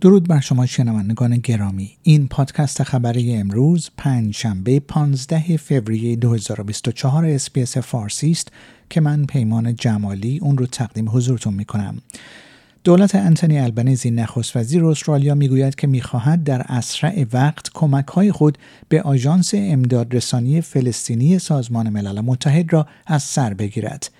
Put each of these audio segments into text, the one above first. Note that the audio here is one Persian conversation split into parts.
درود بر شما شنوندگان گرامی این پادکست خبری امروز پنج شنبه 15 فوریه 2024 SBS فارسی است که من پیمان جمالی اون رو تقدیم حضورتون می کنم. دولت انتونی البنیزی نخست وزیر استرالیا می‌گوید که می‌خواهد در اسرع وقت کمک های خود به آژانس امدادرسانی فلسطینی سازمان ملل متحد را از سر بگیرد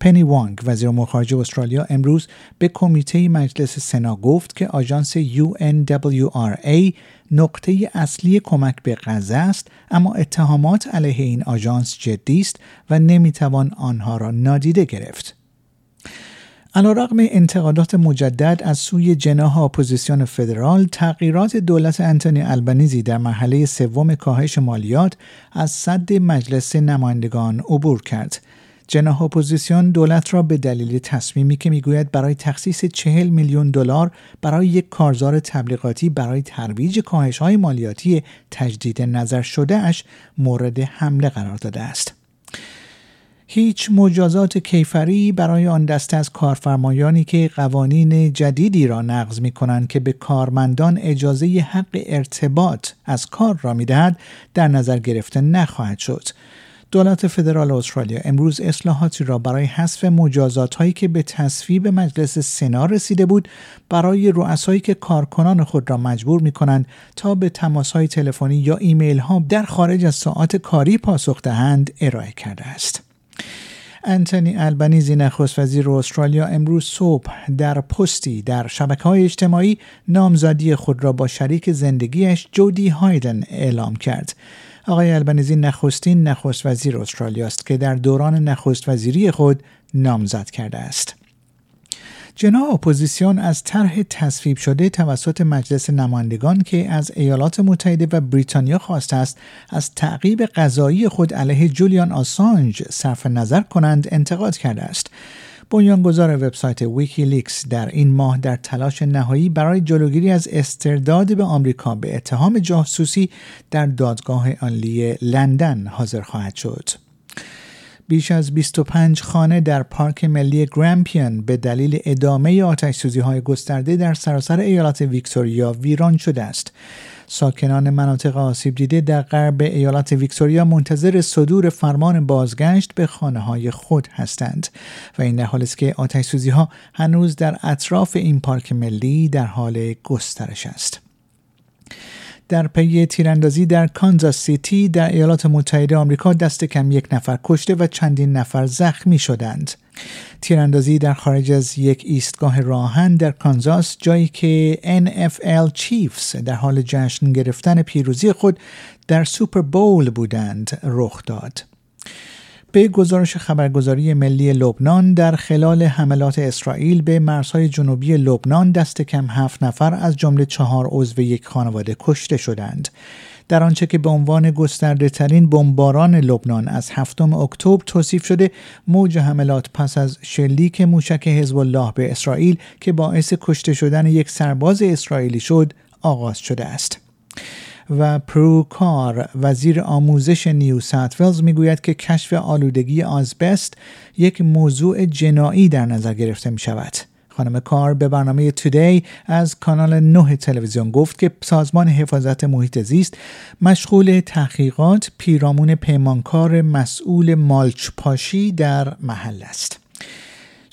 پنی وانگ وزیر امور خارجه استرالیا امروز به کمیته مجلس سنا گفت که آژانس UNRWA نقطه اصلی کمک به غزه است اما اتهامات علیه این آژانس جدی است و نمی‌توان آنها را نادیده گرفت. علیرغم انتقادات مجدد از سوی جناح اپوزیسیون فدرال تغییرات دولت انتونی البنیزی در مرحله سوم کاهش مالیات از سد مجلس نمایندگان عبور کرد. جناح اپوزیسیون دولت را به دلیل تصمیمی که می‌گوید برای تخصیص چهل میلیون دلار برای یک کارزار تبلیغاتی برای ترویج کاهش های مالیاتی تجدید نظر شده اش مورد حمله قرار داده است. هیچ مجازات کیفری برای آن دسته از کارفرمایانی که قوانین جدیدی را نقض می کنند که به کارمندان اجازه حق ارتباط از کار را می دهد در نظر گرفته نخواهد شد. دولت فدرال استرالیا امروز اصلاحاتی را برای حذف مجازات هایی که به تصویب مجلس سنا رسیده بود برای رؤسایی که کارکنان خود را مجبور می کنند تا به تماس های تلفنی یا ایمیل ها در خارج از ساعات کاری پاسخ دهند ارائه کرده است. انتونی البنیزی نخست وزیر استرالیا امروز صبح در پستی در شبکه های اجتماعی نامزدی خود را با شریک زندگیش جودی هایدن اعلام کرد. آقای البنیزی نخستین نخست وزیر استرالیا است که در دوران نخست وزیری خود نامزد کرده است. جناح اپوزیسیون از طرح تصویب شده توسط مجلس نمایندگان که از ایالات متحده و بریتانیا خواسته است از تعقیب قضایی خود علیه جولیان آسانج صرف نظر کنند انتقاد کرده است بنیانگذار وبسایت ویکیلیکس در این ماه در تلاش نهایی برای جلوگیری از استرداد به آمریکا به اتهام جاسوسی در دادگاه عالی لندن حاضر خواهد شد. بیش از 25 خانه در پارک ملی گرامپیان به دلیل ادامه آتش سوزی های گسترده در سراسر ایالات ویکتوریا ویران شده است. ساکنان مناطق آسیب دیده در غرب ایالات ویکتوریا منتظر صدور فرمان بازگشت به خانه های خود هستند و این در حال است که آتش سوزی ها هنوز در اطراف این پارک ملی در حال گسترش است. در پی تیراندازی در کانزاس سیتی در ایالات متحده آمریکا دست کم یک نفر کشته و چندین نفر زخمی شدند. تیراندازی در خارج از یک ایستگاه راه‌آهن در کانزاس جایی که NFL Chiefs در حال جشن گرفتن پیروزی خود در Super Bowl بودند رخ داد. به گزارش خبرگزاری ملی لبنان در خلال حملات اسرائیل به مرزهای جنوبی لبنان دست کم هفت نفر از جمله چهار عضو یک خانواده کشته شدند. در آنچه که به عنوان گسترده ترین بمباران لبنان از هفتم اکتبر توصیف شده موج حملات پس از شلیک موشک حزب الله به اسرائیل که باعث کشته شدن یک سرباز اسرائیلی شد آغاز شده است. و پرو کار وزیر آموزش نیو ساوت ولز می‌گوید که کشف آلودگی آزبست یک موضوع جنایی در نظر گرفته می شود. خانم کار به برنامه Today از کانال 9 تلویزیون گفت که سازمان حفاظت محیط زیست مشغول تحقیقات پیرامون پیمانکار مسئول مالچ پاشی در محل است.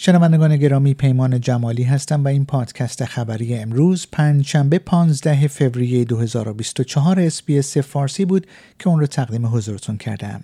شنوندگان گرامی پیمان جمالی هستم و این پادکست خبری امروز پنج شنبه 15 فوریه 2024 SBS فارسی بود که اون رو تقدیم حضورتون کردم.